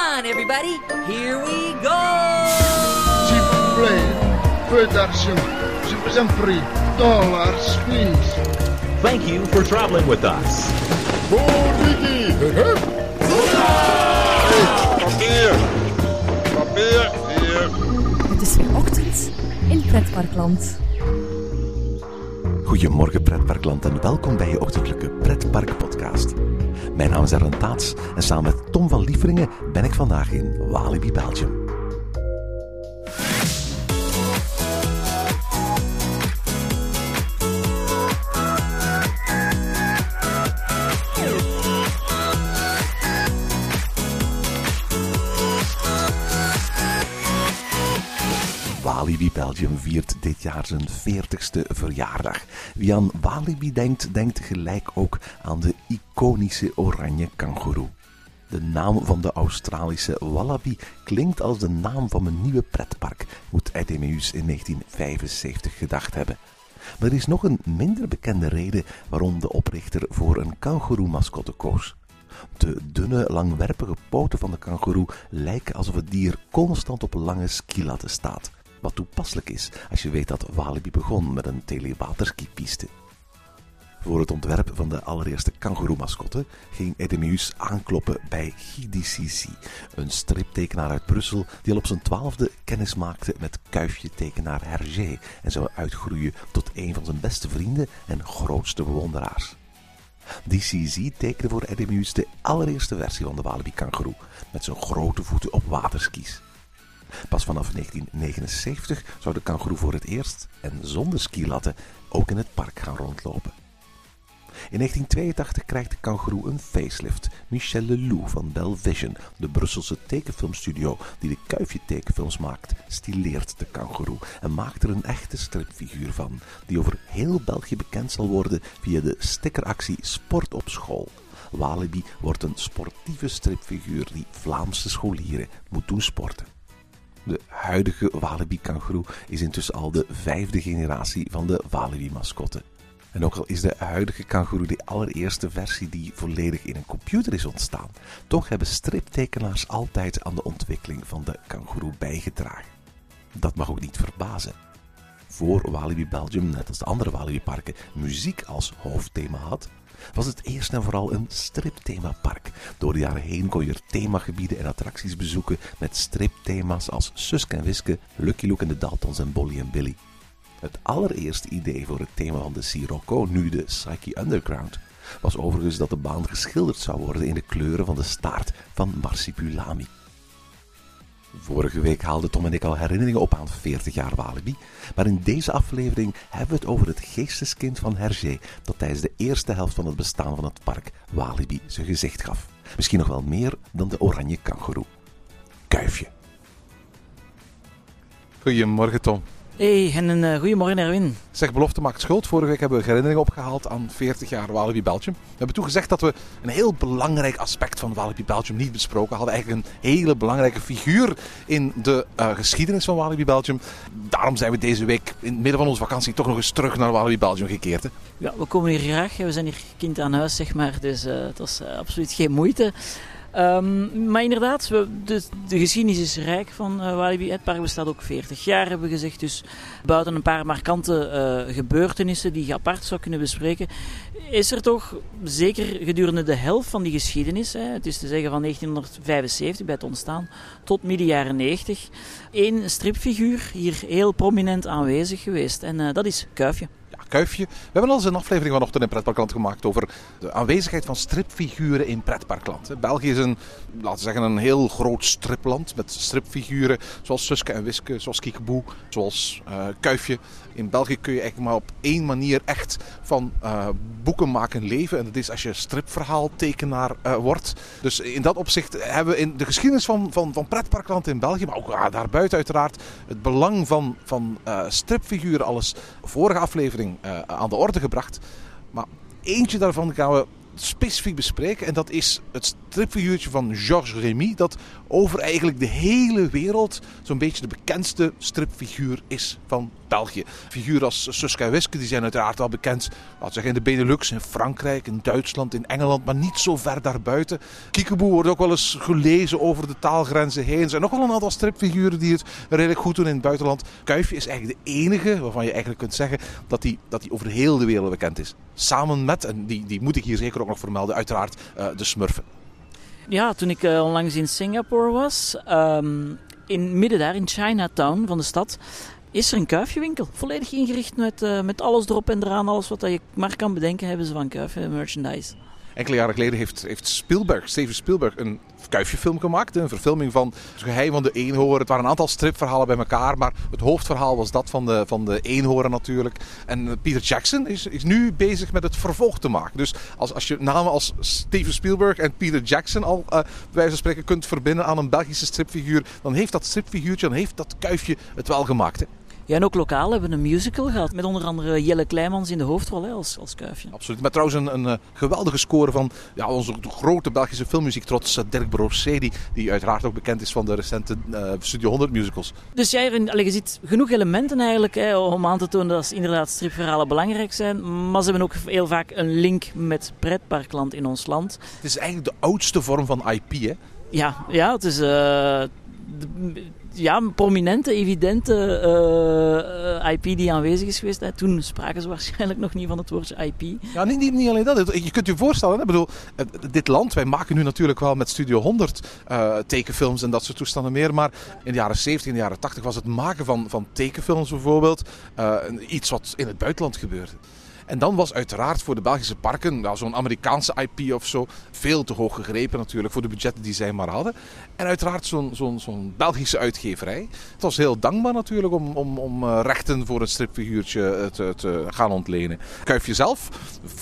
on, everybody. Here we go. S'il vous plaît, peu d'argent. Je vous en prie. Dollars, please. Thank you for traveling with us. Papier! Papier! Hier! Het is weer ochtend in Pretparkland. Goedemorgen pretparkland en welkom bij je ochtendelijke pretpark podcast. Mijn naam is Aaron Taats en samen met Tom van Lieveringen ben ik vandaag in Walibi, Belgium. Walibi Belgium viert dit jaar zijn 40ste verjaardag. Wie aan Walibi denkt, denkt gelijk ook aan de iconische oranje kangoeroe. De naam van de Australische wallaby klinkt als de naam van een nieuwe pretpark, moet Edemeus in 1975 gedacht hebben. Maar er is nog een minder bekende reden waarom de oprichter voor een kangoeroe-mascotte koos. De dunne, langwerpige poten van de kangoeroe lijken alsof het dier constant op lange skilatten staat. Wat toepasselijk is als je weet dat Walibi begon met een telewaterskipiste. Voor het ontwerp van de allereerste kangoeroe-mascotte ging Edemeus aankloppen bij Guy DCC, een striptekenaar uit Brussel die al op zijn twaalfde kennis maakte met kuifje-tekenaar Hergé en zou uitgroeien tot een van zijn beste vrienden en grootste bewonderaars. DCZ tekende voor Edemeus de allereerste versie van de Walibi kangoeroe, met zijn grote voeten op waterskis. Pas vanaf 1979 zou de kangoeroe voor het eerst, en zonder skilatten, ook in het park gaan rondlopen. In 1982 krijgt de kangoeroe een facelift. Michel Leloup van Bell Vision, de Brusselse tekenfilmstudio die de kuifje tekenfilms maakt, stileert de kangoeroe en maakt er een echte stripfiguur van, die over heel België bekend zal worden via de stickeractie Sport op school. Walibi wordt een sportieve stripfiguur die Vlaamse scholieren moet doen sporten. De huidige Walibi-kangoeroe is intussen al de vijfde generatie van de Walibi-mascotte. En ook al is de huidige kangoeroe de allereerste versie die volledig in een computer is ontstaan, toch hebben striptekenaars altijd aan de ontwikkeling van de kangoeroe bijgedragen. Dat mag ook niet verbazen. Voor Walibi Belgium, net als de andere Walibi-parken, muziek als hoofdthema had, was het eerst en vooral een stripthemapark. Door de jaren heen kon je er themagebieden en attracties bezoeken met stripthema's als Suske en Wiske, Lucky Luke en de Daltons en Bolly en Billy. Het allereerste idee voor het thema van de Sirocco, nu de Psyche Underground, was overigens dat de baan geschilderd zou worden in de kleuren van de staart van Marsipulami. Vorige week haalden Tom en ik al herinneringen op aan 40 jaar Walibi. Maar in deze aflevering hebben we het over het geesteskind van Hergé, dat tijdens de eerste helft van het bestaan van het park Walibi zijn gezicht gaf. Misschien nog wel meer dan de oranje kangoeroe. Kuifje. Goedemorgen Tom. Hey, en een uh, goedemorgen Erwin. Zeg, belofte maakt schuld. Vorige week hebben we herinneringen opgehaald aan 40 jaar Walibi Belgium. We hebben toen gezegd dat we een heel belangrijk aspect van Walibi Belgium niet besproken hadden. Eigenlijk een hele belangrijke figuur in de uh, geschiedenis van Walibi Belgium. Daarom zijn we deze week in het midden van onze vakantie toch nog eens terug naar Walibi Belgium gekeerd. Hè? Ja, we komen hier graag. We zijn hier kind aan huis, zeg maar. Dus uh, het was absoluut geen moeite. Um, maar inderdaad, we, de, de, geschiedenis is rijk van uh, Walibi. Het park bestaat ook 40 jaar, hebben we gezegd. Dus buiten een paar markante uh, gebeurtenissen die je apart zou kunnen bespreken, is er toch zeker gedurende de helft van die geschiedenis, hè, het is te zeggen van 1975 bij het ontstaan tot midden jaren 90, één stripfiguur hier heel prominent aanwezig geweest. En uh, dat is Kuifje. Kuifje. We hebben al eens een aflevering vanochtend in Pretparkland gemaakt over de aanwezigheid van stripfiguren in Pretparkland. België is een, laten we zeggen, een heel groot stripland met stripfiguren zoals Suske en Wiske, zoals Kiekeboe, zoals uh, Kuifje. In België kun je eigenlijk maar op één manier echt van uh, boeken maken leven. En dat is als je stripverhaaltekenaar uh, wordt. Dus in dat opzicht hebben we in de geschiedenis van, van, van pretparkland in België, maar ook uh, daarbuiten uiteraard, het belang van, van stripfiguren alles vorige aflevering aan de orde gebracht. Maar eentje daarvan gaan we specifiek bespreken. En dat is het stripfiguurtje van Georges Remy dat over eigenlijk de hele wereld zo'n beetje de bekendste stripfiguur is van België. Figuren als Suske en Wiske die zijn uiteraard wel bekend laten zeggen, in de Benelux, in Frankrijk, in Duitsland, in Engeland, maar niet zo ver daarbuiten. Kiekeboe wordt ook wel eens gelezen over de taalgrenzen heen. Er zijn nog wel een aantal stripfiguren die het redelijk goed doen in het buitenland. Kuifje is eigenlijk de enige waarvan je eigenlijk kunt zeggen dat hij dat die over heel de wereld bekend is. Samen met, en die, die moet ik hier zeker ook nog vermelden, uiteraard uh, de Smurfen. Ja, toen ik uh, onlangs in Singapore was, um, in midden daar in Chinatown van de stad, is er een kuifjewinkel. Volledig ingericht met, uh, met alles erop en eraan, alles wat je maar kan bedenken, hebben ze van kuifje merchandise. Enkele jaren geleden heeft, heeft Spielberg, Steven Spielberg, een kuifjefilm gemaakt. Een verfilming van Het geheim van de eenhoorn. Het waren een aantal stripverhalen bij elkaar, maar het hoofdverhaal was dat van de, van de eenhoorn natuurlijk. En eh, Peter Jackson is, is nu bezig met het vervolg te maken. Dus als, als je namen als Steven Spielberg en Peter Jackson al uh, bij wijze van spreken kunt verbinden aan een Belgische stripfiguur, dan heeft dat stripfiguurtje, dan heeft dat kuifje het wel gemaakt. Ja, en ook lokaal hebben we een musical gehad. Met onder andere Jelle Kleimans in de hoofdrol hè, als, als kuifje. Absoluut. Met trouwens een, een uh, geweldige score van ja, onze grote Belgische filmmuziek trots uh, Dirk Brosé. Die, die uiteraard ook bekend is van de recente uh, Studio 100 musicals. Dus jij, je ziet genoeg elementen eigenlijk hè, om aan te tonen dat inderdaad stripverhalen belangrijk zijn. Maar ze hebben ook heel vaak een link met pretparkland in ons land. Het is eigenlijk de oudste vorm van IP hè? Ja, ja het is... De, ja, prominente, evidente uh, uh, IP die aanwezig is geweest. Toen spraken ze waarschijnlijk nog niet van het woordje IP. Ja, niet, niet, alleen dat. Je kunt je voorstellen, hè? Bedoel, dit land, wij maken nu natuurlijk wel met Studio 100 uh, tekenfilms en dat soort toestanden meer. Maar in de jaren 70, in de jaren 80 was het maken van, van tekenfilms bijvoorbeeld iets wat in het buitenland gebeurde. En dan was uiteraard voor de Belgische parken, nou, zo'n Amerikaanse IP of zo, veel te hoog gegrepen natuurlijk voor de budgetten die zij maar hadden. En uiteraard zo'n Belgische uitgeverij. Het was heel dankbaar natuurlijk om, om, om uh, rechten voor een stripfiguurtje te, te gaan ontlenen. Kuifje zelf,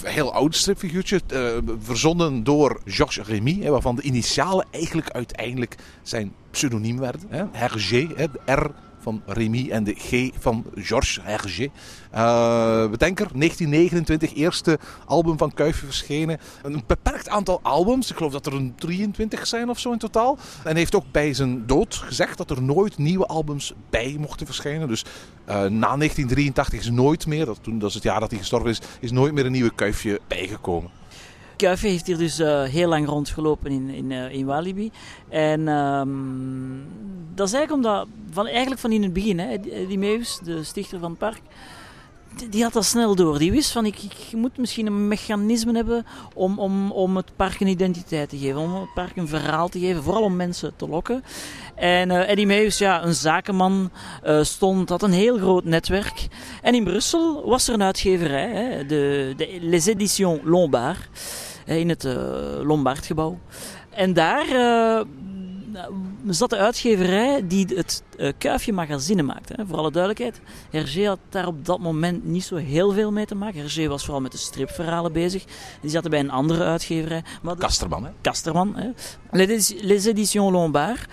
heel oud stripfiguurtje, uh, verzonnen door Georges Remy, waarvan de initialen eigenlijk uiteindelijk zijn pseudoniem werden. Hergé, R van Remy en de G van Georges Hergé. Uh, bedenker, 1929, eerste album van Kuifje verschenen. Een beperkt aantal albums, ik geloof dat er een 23 zijn of zo in totaal. En heeft ook bij zijn dood gezegd dat er nooit nieuwe albums bij mochten verschijnen. Dus uh, na 1983 is nooit meer, dat, toen, dat is het jaar dat hij gestorven is, is nooit meer een nieuwe Kuifje bijgekomen. Kuifje heeft hier dus uh, heel lang rondgelopen in, in, uh, in Walibi. En um, dat is eigenlijk omdat, van, eigenlijk van in het begin, hè, die Meus, de stichter van het park, die had dat snel door. Die wist van ik, ik moet misschien een mechanisme hebben om, om, om het park een identiteit te geven. Om het park een verhaal te geven. Vooral om mensen te lokken. En uh, Eddie Meus, ja, een zakenman, stond, had een heel groot netwerk. En in Brussel was er een uitgeverij, hè, de, de Les Editions Lombard. In het uh, Lombardgebouw. En daar zat de uitgeverij die het uh, Kuifje magazine maakte. Hè. Voor alle duidelijkheid, Hergé had daar op dat moment niet zo heel veel mee te maken. Hergé was vooral met de stripverhalen bezig. Die zaten bij een andere uitgeverij. Maar de... Kasterman, hè? Kasterman, hè. Les, Les Editions Lombard.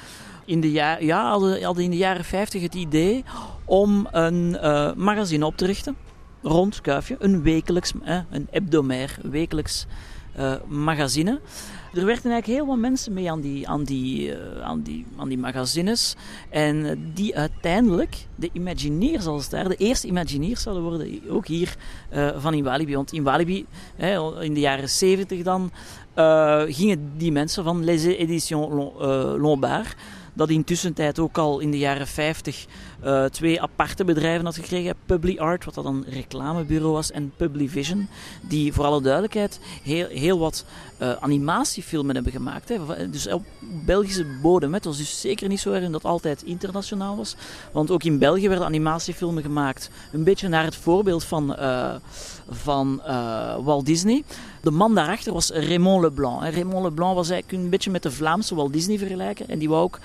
In de ja, ja, hadden, hadden in de jaren 50 het idee om een uh, magazine op te richten. Rond Kuifje. Een wekelijks, eh, een hebdomair, wekelijks magazine er werkten eigenlijk heel wat mensen mee aan die, aan die, uh, aan die, aan die magazines. En die uiteindelijk de Imagineers als daar, de eerste Imagineers zouden worden, ook hier uh, van in Walibi. Want in Walibi, in de jaren 70 dan, gingen die mensen van Les Editions Lombard dat intussen tijd ook al in de jaren 50 uh, twee aparte bedrijven had gekregen. PubliArt, wat dat een reclamebureau was, en Publivision, die voor alle duidelijkheid heel, heel wat uh, animatiefilmen hebben gemaakt. Hè. Dus op Belgische bodem. Het was dus zeker niet zo erg dat het altijd internationaal was. Want ook in België werden animatiefilmen gemaakt. Een beetje naar het voorbeeld van, uh, van Walt Disney. De man daarachter was Raymond Leblanc. Raymond Leblanc was eigenlijk een beetje met de Vlaamse Walt Disney vergelijken. En die wou ook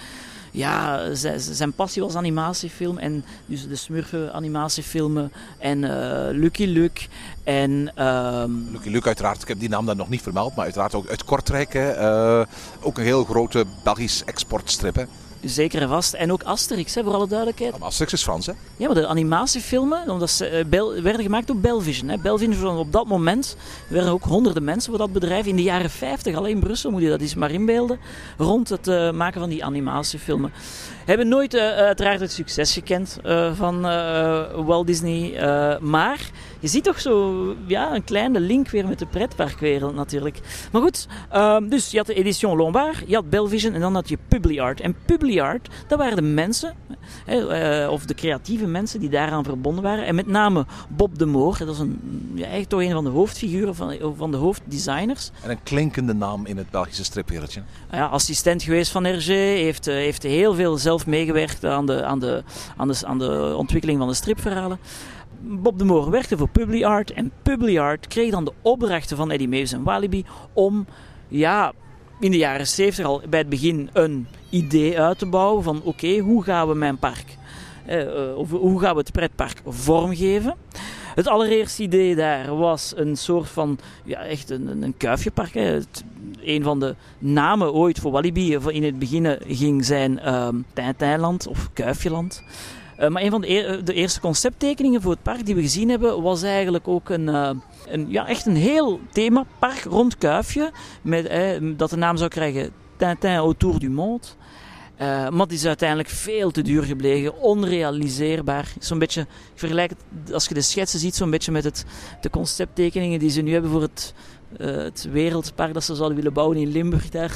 ja, zijn passie was animatiefilm. En dus de Smurfen animatiefilmen en uh, Lucky Luke. En, um... Lucky Luke uiteraard, ik heb die naam dan nog niet vermeld, maar uiteraard ook uit Kortrijk. Uh, ook een heel grote Belgisch exportstrip. Hè. Dus zeker en vast. En ook Asterix, hè, voor alle duidelijkheid. Maar Asterix is Frans, hè? Ja, maar de animatiefilmen, omdat ze eh, Bel- werden gemaakt door Belvision. Hè. Belvision op dat moment werden ook honderden mensen voor dat bedrijf. In de jaren 50, alleen in Brussel, moet je dat eens maar inbeelden. Rond het eh, maken van die animatiefilmen. Hebben nooit eh, uiteraard het succes gekend van Walt Disney. maar je ziet toch zo ja, een kleine link weer met de pretparkwereld natuurlijk. Maar goed, ehm, dus je had de Edition Lombard, je had Belvision en dan had je Publiart. En Publiart, dat waren de mensen, hè, eh, of de creatieve mensen die daaraan verbonden waren. En met name Bob de Moor, dat is een, ja, eigenlijk toch een van de hoofdfiguren, van, van de hoofddesigners. En een klinkende naam in het Belgische stripwereldje. Ja, assistent geweest van Hergé, heeft, eh, heeft heel veel zelf meegewerkt aan de, aan, de, aan, de, aan de ontwikkeling van de stripverhalen. Bob de Moor werkte voor Publiart en Publiart kreeg dan de opdrachten van Eddie Mavis en Walibi om ja, in de jaren 70 al bij het begin een idee uit te bouwen van oké, hoe gaan we mijn park, eh, eh, of hoe gaan we het pretpark vormgeven. Het allereerste idee daar was een soort van, ja, echt een, een, kuifjepark. Hè. Een van de namen ooit voor Walibi eh, in het begin ging zijn Tintijnland of Kuifjeland. Eh, maar een van de, eer- de eerste concepttekeningen voor het park die we gezien hebben, was eigenlijk ook een, eh, een, ja, echt een heel themapark rond Kuifje. Met, eh, dat de naam zou krijgen Tintin autour du monde. Eh, maar het is uiteindelijk veel te duur gebleven, onrealiseerbaar. Zo'n beetje, ik vergelijk het, als je de schetsen ziet, zo'n beetje met het, de concepttekeningen die ze nu hebben voor het, eh, het wereldpark dat ze zouden willen bouwen in Limburg daar.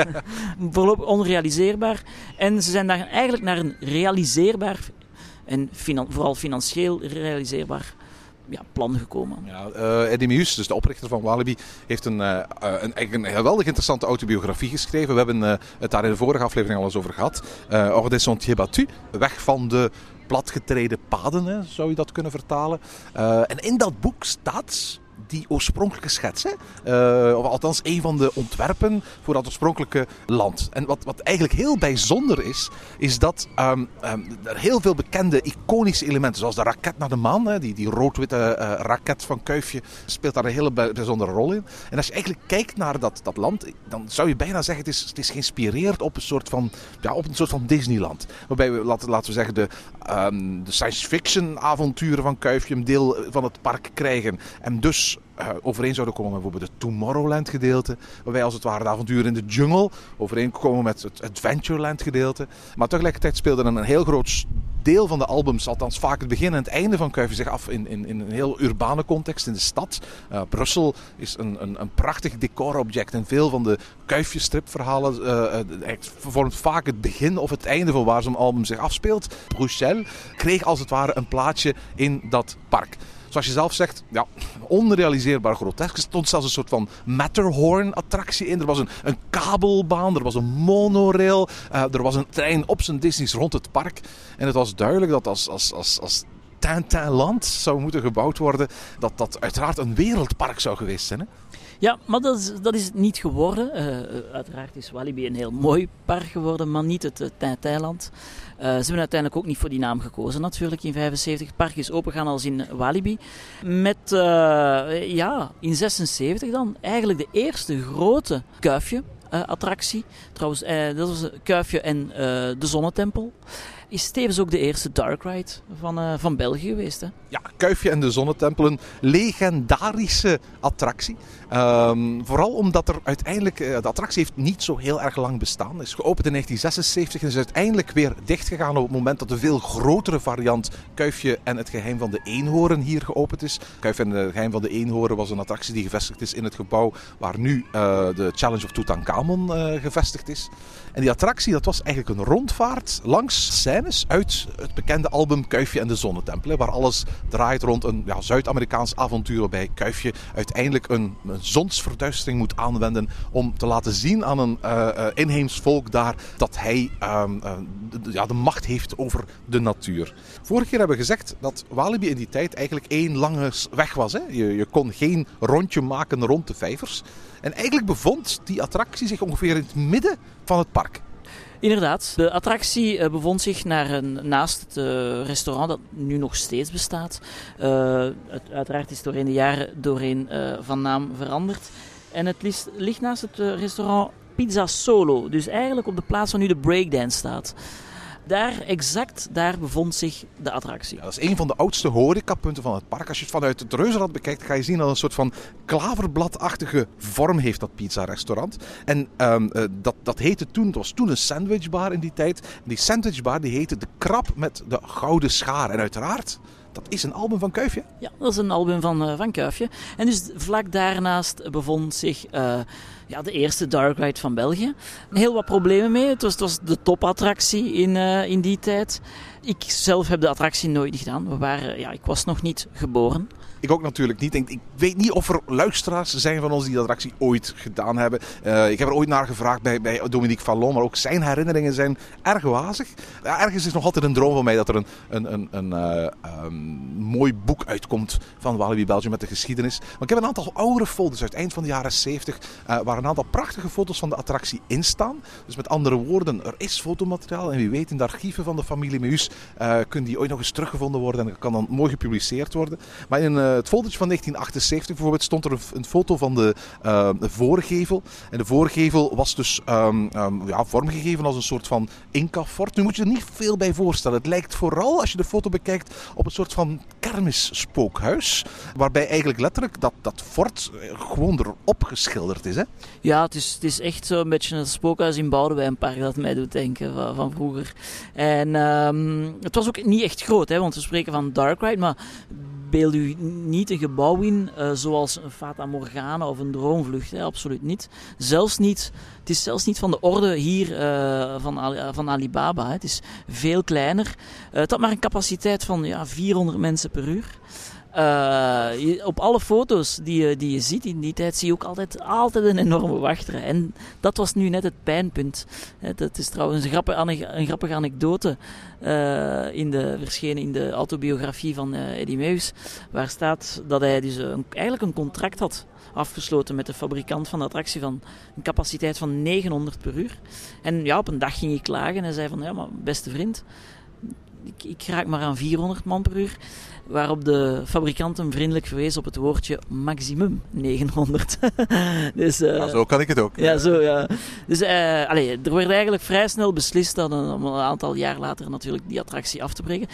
Voorlopig onrealiseerbaar. En ze zijn daar eigenlijk naar een realiseerbaar en finan- vooral financieel realiseerbaar ja, plan gekomen. Ja, eh, Eddie Meus, dus de oprichter van Walibi, heeft een, eh, een, een geweldig interessante autobiografie geschreven. We hebben eh, het daar in de vorige aflevering al eens over gehad. Eh Hors des sentiers battus, weg van de platgetreden paden, hè, zou je dat kunnen vertalen. Eh, en in dat boek staat die oorspronkelijke schets. Hè? Eh, of althans, een van de ontwerpen voor dat oorspronkelijke land. En wat, wat eigenlijk heel bijzonder is, is dat ehm, ehm, er heel veel bekende iconische elementen, zoals de raket naar de maan, hè, die, die rood-witte eh, raket van Kuifje, speelt daar een hele bij- bijzondere rol in. En als je eigenlijk kijkt naar dat, dat land, dan zou je bijna zeggen, het is, het is geïnspireerd op een soort van, ja, op een soort van Disneyland. Waarbij we, laten, laten we zeggen, de, ehm, de science fiction avonturen van Kuifje een deel van het park krijgen. En dus eh, overeen zouden komen met bijvoorbeeld het Tomorrowland gedeelte. Waarbij als het ware de avonturen in de jungle overeenkomen met het Adventureland gedeelte. Maar tegelijkertijd speelde een heel groot deel van de albums, althans vaak het begin en het einde van Kuifje, zich af in, in, in een heel urbane context in de stad. Eh, Brussel is een, een, een prachtig decorobject en veel van de Kuifje stripverhalen eh, vormt vaak het begin of het einde van waar zo'n album zich afspeelt. Bruxelles kreeg als het ware een plaatsje in dat park. Zoals je zelf zegt, ja, onrealiseerbaar grotesk. Er stond zelfs een soort van Matterhorn-attractie in. Er was een, een kabelbaan, er was een monorail, eh, er was een trein op zijn Disney's rond het park. En het was duidelijk dat als, als, als, als Tintinland zou moeten gebouwd worden, dat dat uiteraard een wereldpark zou geweest zijn. Hè? Ja, maar dat is, dat is het niet geworden. Eh, uiteraard is Walibi een heel mooi park geworden, maar niet het Tintinland. Uh, ze hebben uiteindelijk ook niet voor die naam gekozen natuurlijk in 75. Het park is opengegaan als in Walibi. Met, ja, in 76 dan eigenlijk de eerste grote kuifje attractie. Trouwens, dat was Kuifje en de Zonnetempel. Is tevens ook de eerste dark ride van, uh, van België geweest. Hè? Ja, Kuifje en de Zonnetempel, een legendarische attractie. Um, vooral omdat er uiteindelijk, uh, de attractie heeft niet zo heel erg lang bestaan. Is geopend in 1976 en is uiteindelijk weer dichtgegaan op het moment dat de veel grotere variant Kuifje en het geheim van de eenhoorn hier geopend is. Kuifje en het geheim van de eenhoorn was een attractie die gevestigd is in het gebouw waar nu uh, de Challenge of Tutankhamon gevestigd is. En die attractie, dat was eigenlijk een rondvaart langs scènes uit het bekende album Kuifje en de Zonnetempel. Waar alles draait rond een ja, Zuid-Amerikaans avontuur waarbij Kuifje uiteindelijk een, een, zonsverduistering moet aanwenden om te laten zien aan een uh, inheems volk daar dat hij um, uh, de, ja, de macht heeft over de natuur. Vorige keer hebben we gezegd dat Walibi in die tijd eigenlijk één lange weg was. Hè? Je, je kon geen rondje maken rond de vijvers. En eigenlijk bevond die attractie zich ongeveer in het midden van het park. Inderdaad, de attractie uh, bevond zich naar een, naast het uh, restaurant dat nu nog steeds bestaat. Het, uiteraard is doorheen de jaren doorheen van naam veranderd. En het ligt naast het restaurant Pizza Solo. Dus eigenlijk op de plaats waar nu de breakdance staat. Daar, exact daar bevond zich de attractie. Dat is een van de oudste horecapunten van het park. Als je het vanuit het reuzenrad bekijkt, ga je zien dat een soort van klaverbladachtige vorm heeft, dat pizza-restaurant. En um, uh, dat, dat heette toen, het was toen een sandwichbar in die tijd. Die sandwichbar die heette De Krab met de Gouden Schaar. En uiteraard, dat is een album van Kuifje. Ja, dat is een album van, uh, van Kuifje. En dus vlak daarnaast bevond zich uh, ja, de eerste dark ride van België. Heel wat problemen mee. Het was, het was de topattractie in, uh, in die tijd. Ik zelf heb de attractie nooit gedaan. We waren, ja, ik was nog niet geboren. Ik ook natuurlijk niet. Ik, weet niet of er luisteraars zijn van ons die de attractie ooit gedaan hebben. Uh, ik heb er ooit naar gevraagd bij, bij Dominique Fallon, maar ook zijn herinneringen zijn erg wazig. Ja, ergens is nog altijd een droom van mij dat er een, een, een, een uh, um, mooi boek uitkomt van Walibi Belgium met de geschiedenis. Maar ik heb een aantal oudere foto's uit eind van de jaren 70 uh, waar een aantal prachtige foto's van de attractie in staan. Dus met andere woorden, er is fotomateriaal en wie weet in de archieven van de familie Meus kunnen die ooit nog eens teruggevonden worden en kan dan mooi gepubliceerd worden. Maar in het foldertje van 1978 bijvoorbeeld stond er een, foto van de, uh, de, voorgevel. En de voorgevel was dus um, um, ja, vormgegeven als een soort van Inca-fort. Nu moet je er niet veel bij voorstellen. Het lijkt vooral, als je de foto bekijkt, op een soort van kermisspookhuis. Waarbij eigenlijk letterlijk dat, dat fort gewoon erop geschilderd is. Hè? Ja, het is, het is echt zo'n beetje een spookhuis in Boudewijnpark dat mij doet denken van, van vroeger. En um, het was ook niet echt groot, hè, want we spreken van Dark Ride, maar beeld u niet een gebouw in uh, zoals een Fata Morgana of een droomvlucht. Hè? Absoluut niet. Zelfs niet. Het is zelfs niet van de orde hier uh, van, van Alibaba. Hè? Het is veel kleiner. Uh, het had maar een capaciteit van ja, 400 mensen per uur. Je, op alle foto's die je, die ziet in die tijd zie je ook altijd, altijd een enorme wachtrij. En dat was nu net het pijnpunt. Dat is trouwens een grappige, grappige anekdote uh, in de, verschenen in de autobiografie van uh, Eddie Meus. Waar staat dat hij dus eigenlijk een contract had afgesloten met de fabrikant van de attractie van een capaciteit van 900 per uur. En ja, op een dag ging hij klagen en zei van ja, maar beste vriend, ik, ik raak maar aan 400 man per uur. Waarop de fabrikant hem vriendelijk verwees op het woordje maximum 900. dus, uh, ja, zo kan ik het ook. Ja, zo ja. Dus uh, allee, er werd eigenlijk vrij snel beslist dat een, om een aantal jaar later natuurlijk die attractie af te breken.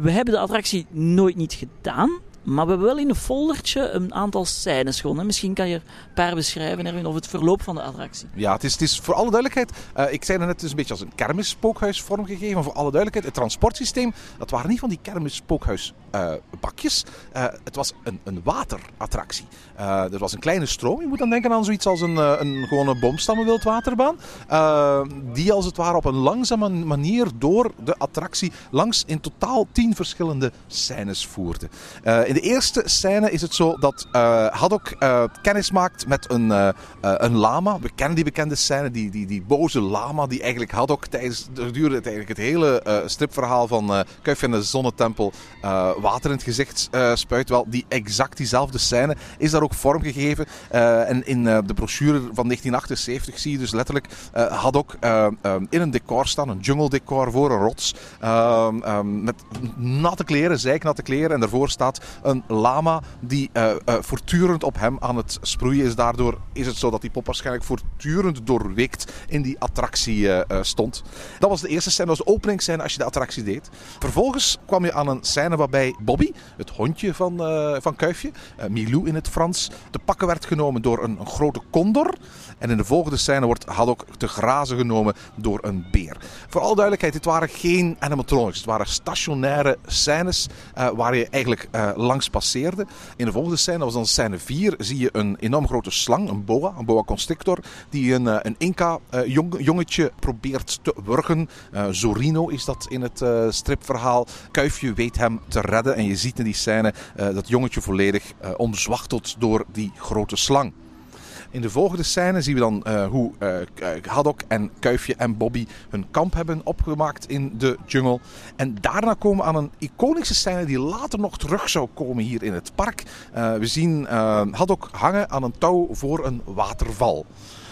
We hebben de attractie nooit niet gedaan. Maar we hebben wel in een foldertje een aantal scènes gewoon. Misschien kan je een paar beschrijven, Erwin, of het verloop van de attractie. Ja, het is, het is voor alle duidelijkheid. Uh, ik zei net, het is een beetje als een kermisspookhuis vormgegeven. Maar voor alle duidelijkheid, het transportsysteem, dat waren niet van die kermisspookhuisbakjes. Uh, uh, het was een, een waterattractie. er was een kleine stroom. Je moet dan denken aan zoiets als een, een gewone boomstammenwildwaterbaan. die als het ware op een langzame manier door de attractie langs in totaal tien verschillende scènes voerde. In de eerste scène is het zo dat uh, Haddock uh, kennis maakt met een, uh, een lama. We kennen die bekende scène, die, die, die boze lama die eigenlijk Haddock tijdens gedurende het, het hele stripverhaal van uh, en de Zonnetempel water in het gezicht spuit. Wel, die exact diezelfde scène is daar ook vormgegeven. en in de brochure van 1978 zie je dus letterlijk Haddock in een decor staan, een jungle decor voor een rots. met natte kleren, zeiknatte kleren. En daarvoor staat een lama die uh, voortdurend op hem aan het sproeien is. Daardoor is het zo dat die pop waarschijnlijk voortdurend doorweekt in die attractie uh, stond. Dat was de eerste scène, dat was de openingsscène als je de attractie deed. Vervolgens kwam je aan een scène waarbij Bobby, het hondje van, van Kuifje, Milou in het Frans, te pakken werd genomen door een, een grote condor. En in de volgende scène wordt Haddock te grazen genomen door een beer. Voor alle duidelijkheid, dit waren geen animatronics. Het waren stationaire scènes uh, waar je eigenlijk uh, langs passeerde. In de volgende scène, dat was dan scène 4, zie je een enorm grote slang, een boa, een boa constrictor, die een, uh, een Inca jong, jongetje probeert te wurgen. Zorino is dat in het stripverhaal. Kuifje weet hem te redden en je ziet in die scène dat jongetje volledig omzwachtelt door die grote slang. In de volgende scène zien we dan uh, hoe uh, Haddock en Kuifje en Bobby hun kamp hebben opgemaakt in de jungle. En daarna komen we aan een iconische scène die later nog terug zou komen hier in het park. We zien Haddock hangen aan een touw voor een waterval.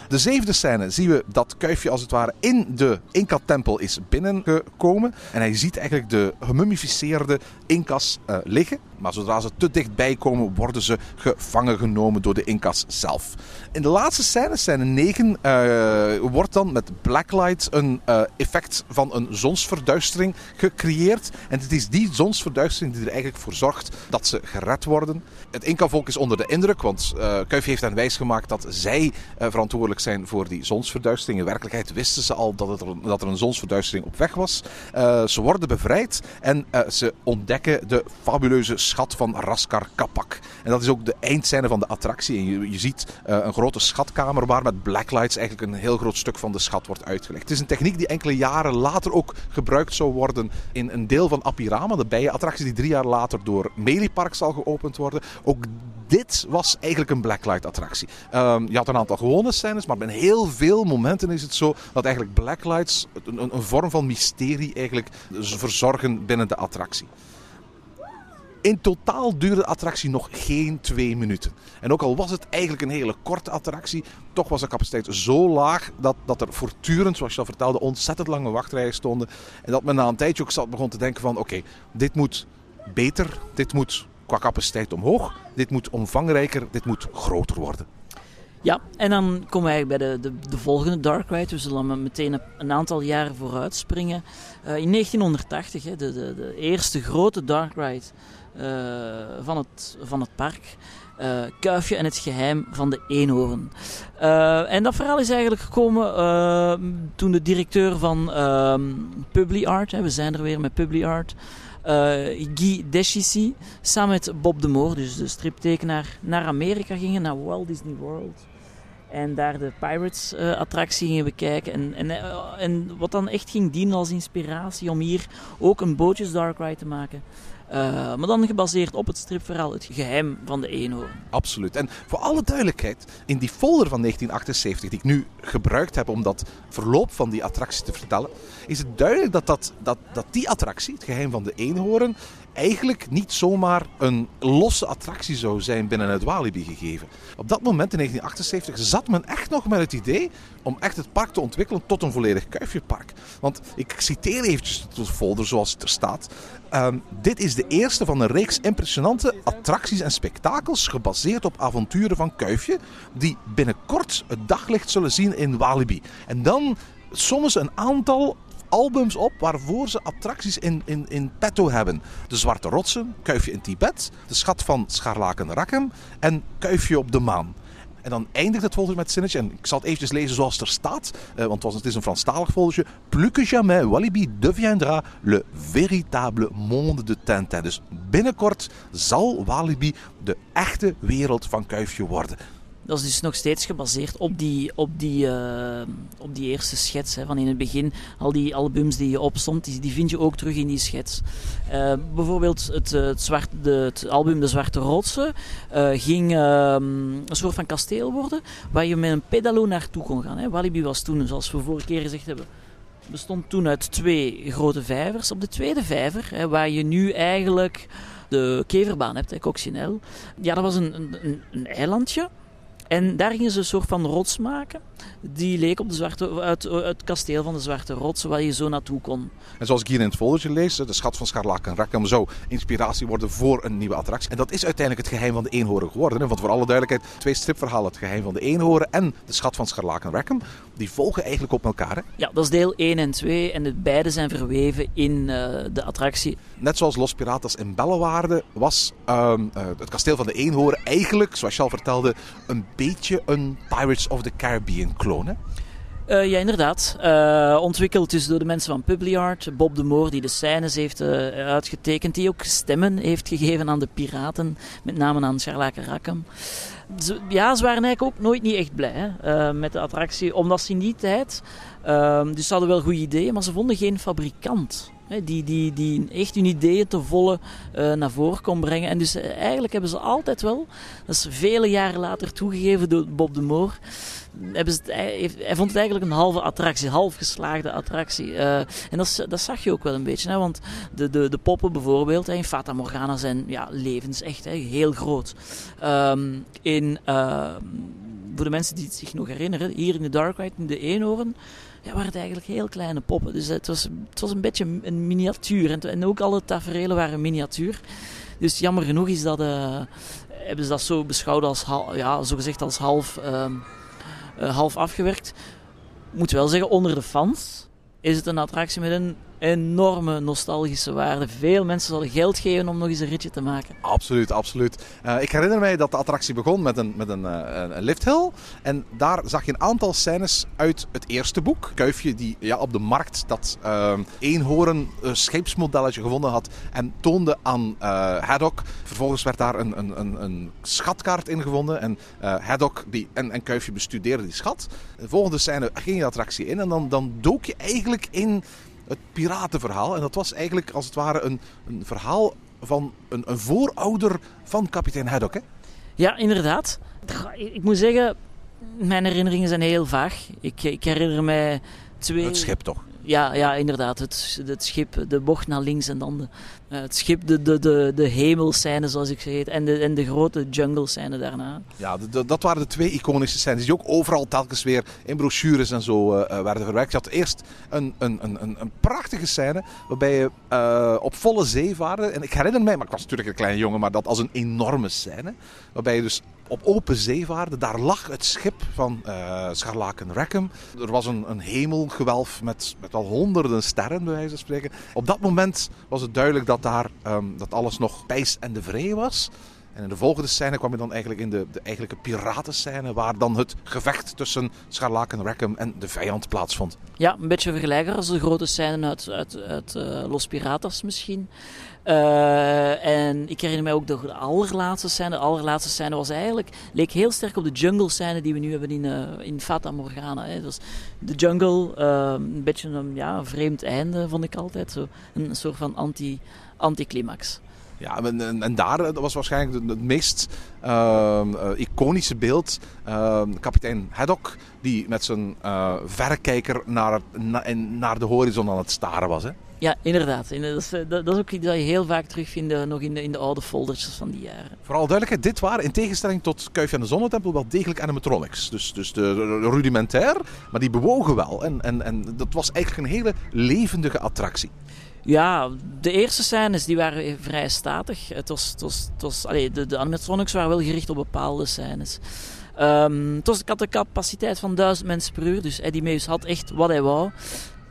De zevende scène zien we dat Kuifje als het ware in de Inca-tempel is binnengekomen. En hij ziet eigenlijk de gemummificeerde Incas uh, liggen. Maar zodra ze te dichtbij komen, worden ze gevangen genomen door de Incas zelf. In de laatste scène, scène 9, uh, wordt dan met blacklight een uh, effect van een zonsverduistering gecreëerd. En het is die zonsverduistering die er eigenlijk voor zorgt dat ze gered worden. Het Inca-volk is onder de indruk, want uh, Kuif heeft hen wijsgemaakt dat zij verantwoordelijk zijn voor die zonsverduistering. In werkelijkheid wisten ze al dat, er, dat er een zonsverduistering op weg was. ze worden bevrijd en ze ontdekken de fabuleuze schat van Raskar Kapak. En dat is ook de eindscène van de attractie. En je, ziet een grote schatkamer waar met blacklights eigenlijk een heel groot stuk van de schat wordt uitgelegd. Het is een techniek die enkele jaren later ook gebruikt zou worden in een deel van Apirama, de bijenattractie die drie jaar later door Meliepark zal geopend worden. Ook dit was eigenlijk een blacklight attractie. Um, je had een aantal gewone scènes, maar bij heel veel momenten is het zo dat eigenlijk blacklights een, een vorm van mysterie eigenlijk verzorgen binnen de attractie. In totaal duurde de attractie nog geen twee minuten. En ook al was het eigenlijk een hele korte attractie, toch was de capaciteit zo laag dat, dat er voortdurend, zoals je al vertelde, ontzettend lange wachtrijen stonden. En dat men na een tijdje ook zat begon te denken van oké, dit moet beter, dit moet qua capaciteit omhoog, dit moet omvangrijker, dit moet groter worden. Ja, en dan komen we eigenlijk bij de, de, de volgende Dark Ride. We zullen meteen een, aantal jaren vooruit springen. Uh, in 1980, hè, de, de, de eerste grote Dark Ride van, het, van het park. Uh, Kuifje en het geheim van de eenhoorn. Uh, en dat verhaal is eigenlijk gekomen toen de directeur van PubliArt, hè, we zijn er weer met PubliArt, Guy Deschici, samen met Bob de Moor, dus de striptekenaar, naar Amerika gingen, naar Walt Disney World. En daar de Pirates-attractie gingen bekijken. En, en, en wat dan echt ging dienen als inspiratie om hier ook een bootjes dark ride te maken. Uh, maar dan gebaseerd op het stripverhaal Het Geheim van de Eenhoorn. Absoluut. En voor alle duidelijkheid, in die folder van 1978, die ik nu gebruikt heb om dat verloop van die attractie te vertellen, is het duidelijk dat, dat, dat, dat die attractie, Het Geheim van de Eenhoorn, eigenlijk niet zomaar een losse attractie zou zijn binnen het Walibi gegeven. Op dat moment in 1978 zat men echt nog met het idee om echt het park te ontwikkelen tot een volledig kuifjepark. Want ik citeer eventjes de folder zoals het er staat. Um, dit is de eerste van een reeks impressionante attracties en spektakels gebaseerd op avonturen van Kuifje, die binnenkort het daglicht zullen zien in Walibi. En dan soms een aantal albums op waarvoor ze attracties in, in, in petto hebben. De Zwarte Rotsen, Kuifje in Tibet, De Schat van Scharlaken Rakhem en Kuifje op de Maan. En dan eindigt het folder met het zinnetje, en ik zal het eventjes lezen zoals het er staat, eh, want het is een Franstalig foldertje. Plus que jamais Walibi deviendra le véritable monde de Tintin. Dus binnenkort zal Walibi de echte wereld van Kuifje worden. Dat is dus nog steeds gebaseerd op die, op die, uh, op die eerste schets. Hè, van in het begin, al die albums die je opstond, die, die vind je ook terug in die schets. Uh, bijvoorbeeld het, eh, het, de, het album De Zwarte Rotsen ging ehm, een soort van kasteel worden, waar je met een pedalo naartoe kon gaan. Hè. Walibi was toen, zoals we vorige keer gezegd hebben, bestond toen uit twee grote vijvers. Op de tweede vijver, hè, waar je nu eigenlijk de keverbaan hebt, hè, Coccinelle. Ja, dat was een, een, een eilandje en daar gingen ze een soort van rots maken. Die leek op de zwarte, uit, het kasteel van de Zwarte Rots, waar je zo naartoe kon. En zoals ik hier in het foldertje lees, de schat van Scharlak en Rakam zou inspiratie worden voor een nieuwe attractie. En dat is uiteindelijk het geheim van de eenhoorn geworden. Want voor alle duidelijkheid, twee stripverhalen, het geheim van de eenhoorn en de schat van Scharlak en die volgen eigenlijk op elkaar. Hè? Ja, dat is deel 1 en 2 en de beide zijn verweven in uh, de attractie. Net zoals Los Piratas in Bellewaarde was uh, uh, het kasteel van de eenhoorn eigenlijk, zoals je al vertelde, een beetje een Pirates of the Caribbean clone. Uh, ja, inderdaad. Uh, ontwikkeld dus door de mensen van Publiart. Bob de Moor, die de scènes heeft uh, uitgetekend. Die ook stemmen heeft gegeven aan de piraten. Met name aan Charlake Rackham. Ja, ze waren eigenlijk ook nooit niet echt blij hè, met de attractie. Omdat ze in die tijd... Dus ze hadden wel goede ideeën, maar ze vonden geen fabrikant. Die, die, die echt hun ideeën te volle uh, naar voren kon brengen. En dus eigenlijk hebben ze altijd wel, dat is vele jaren later toegegeven door Bob de Moor, hebben ze hij, vond het eigenlijk een halve attractie, half geslaagde attractie. Uh, en dat, dat, zag je ook wel een beetje, hè, want de, de, de poppen bijvoorbeeld hè, in Fata Morgana zijn ja, levensecht, hè, heel groot. Um, in, uh, voor de mensen die het zich nog herinneren, hier in de Dark Ride, in de Eenhoorn, ja, waren het eigenlijk heel kleine poppen. Dus het was, het was een beetje een miniatuur. En, en ook alle tafereelen waren miniatuur. Dus jammer genoeg is dat, uh, hebben ze dat zo beschouwd als, ja, zo gezegd als half, uh, half afgewerkt. Moet wel zeggen, onder de fans is het een attractie met een enorme nostalgische waarde. Veel mensen zullen geld geven om nog eens een ritje te maken. Absoluut, absoluut. Uh, ik herinner mij dat de attractie begon met een, met een, uh, een lifthill. En daar zag je een aantal scènes uit het eerste boek. Kuifje die ja, op de markt dat uh, eenhoorn scheepsmodelletje gevonden had en toonde aan Haddock. Vervolgens werd daar een, een, een, een schatkaart in gevonden. En Haddock die, en, en Kuifje bestudeerden die schat. De volgende scène ging je de attractie in en dan, dan dook je eigenlijk in het piratenverhaal. En dat was eigenlijk als het ware een, een verhaal van een, een voorouder van kapitein Haddock. Hè? Ja, inderdaad. Ik moet zeggen, mijn herinneringen zijn heel vaag. Ik, ik herinner mij twee... Het schip toch? Ja, ja inderdaad. Het, het schip, de bocht naar links en dan de, het schip, de, de, de, de hemelscène zoals ik zei. En de, en de grote jungle scène daarna. Ja, dat waren de twee iconische scènes die ook overal telkens weer in brochures en zo uh, werden verwerkt. Je had eerst een, een, een, een, prachtige scène waarbij je op volle zee. En ik herinner mij, maar ik was natuurlijk een kleine jongen, maar dat als een enorme scène. Waarbij je dus op open zee. Daar lag het schip van uh, Scharlaken Rackham. Er was een, een hemelgewelf met, met al honderden sterren, bij wijze van spreken. Op dat moment was het duidelijk dat daar um, dat alles nog pijs en de vree was. En in de volgende scène kwam je dan eigenlijk in de, de eigenlijke piratenscène, waar dan het gevecht tussen Scharlaken Rackham en de vijand plaatsvond. Ja, een beetje vergelijkbaar als de grote scène uit, uit, uit uh, Los Piratas misschien. Uh, en ik herinner mij ook de allerlaatste scène. De allerlaatste scène was eigenlijk, leek heel sterk op de jungle scène die we nu hebben in, uh, in Fata Morgana. Hè. Dus de jungle, uh, een beetje een, ja, vreemd einde vond ik altijd. Zo, een soort van anti, anticlimax. Ja, en, en, daar was waarschijnlijk het meest uh, iconische beeld. Uh, kapitein Haddock, die met zijn verrekijker naar, na, naar de horizon aan het staren was. Hè? Ja, inderdaad. Dat is, dat is ook iets dat je heel vaak terugvindt nog in de, in de oude folders van die jaren. Vooral duidelijkheid, dit waren in tegenstelling tot Kuifje en de Zonnetempel wel degelijk animatronics. Dus, dus de, rudimentair, maar die bewogen wel. En, en, en dat was eigenlijk een hele levendige attractie. Ja, de eerste scènes die waren vrij statig. Het was, het was, het was, allee, de, de animatronics waren wel gericht op bepaalde scènes. Um, het was, ik had de capaciteit van duizend mensen per uur, dus Eddie Meus had echt wat hij wou.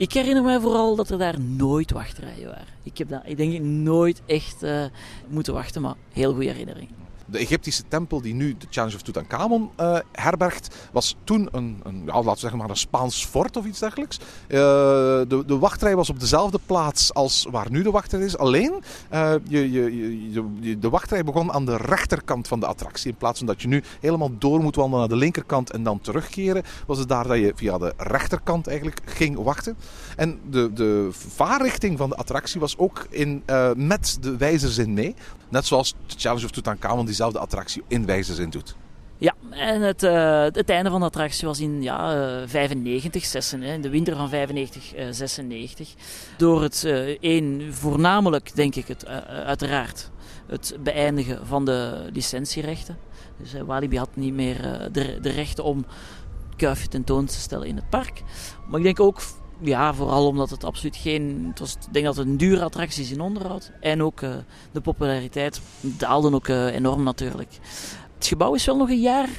Ik herinner mij vooral dat er daar nooit wachtrijen waren. Ik heb daar, ik denk nooit echt uh, moeten wachten, maar heel goede herinnering de Egyptische tempel die nu de Challenge of Tutankhamon uh, herbergt, was toen een, een ja, zeggen maar een Spaans fort of iets dergelijks. Uh, de, de wachtrij was op dezelfde plaats als waar nu de wachtrij is. Alleen, uh, je, je, je, de wachtrij begon aan de rechterkant van de attractie. In plaats van dat je nu helemaal door moet wandelen naar de linkerkant en dan terugkeren, was het daar dat je via de rechterkant eigenlijk ging wachten. En de, de vaarrichting van de attractie was ook in, met de wijzerzin mee. Net zoals de Challenge of Tutankhamon diezelfde attractie in wijze doet. Ja, en het, uh, het einde van de attractie was in ja, uh, 95, 96, in de winter van 95, uh, 96. Door het, één, voornamelijk denk ik het, uiteraard, het beëindigen van de licentierechten. Dus Walibi had niet meer de, de rechten om kuifje tentoon te stellen in het park. Maar ik denk ook ja, vooral omdat het absoluut geen. Het was, ik denk dat het een dure attractie is in onderhoud. En ook uh, de populariteit daalde ook uh, enorm natuurlijk. Het gebouw is wel nog een jaar,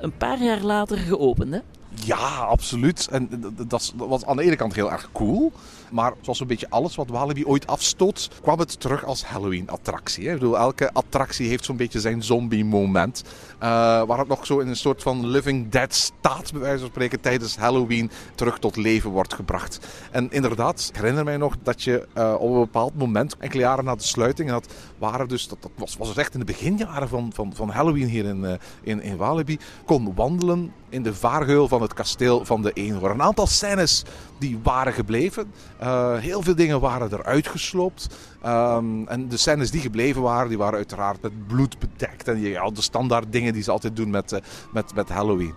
een paar jaar later geopend. Hè? Ja, absoluut. En dat was aan de ene kant heel erg cool. Maar zoals een beetje alles wat Walibi ooit afstoot, kwam het terug als Halloween-attractie. Ik bedoel, elke attractie heeft zo'n beetje zijn zombie-moment. Uh, waar het nog zo in een soort van living dead staat, bij wijze van spreken, tijdens Halloween terug tot leven wordt gebracht. En inderdaad, ik herinner mij nog dat je uh, op een bepaald moment, enkele jaren na de sluiting, dat, waren dus, dat, dat was, was echt in de beginjaren van, van, van Halloween hier in, uh, in, in Walibi, kon wandelen in de vaargeul van het kasteel van de Eenhoorn. Een aantal scènes die waren gebleven. Uh, heel veel dingen waren eruit gesloopt. Um, en de scènes die gebleven waren, die waren uiteraard met bloed bedekt. En ja, de standaard dingen die ze altijd doen met, uh, met, met Halloween.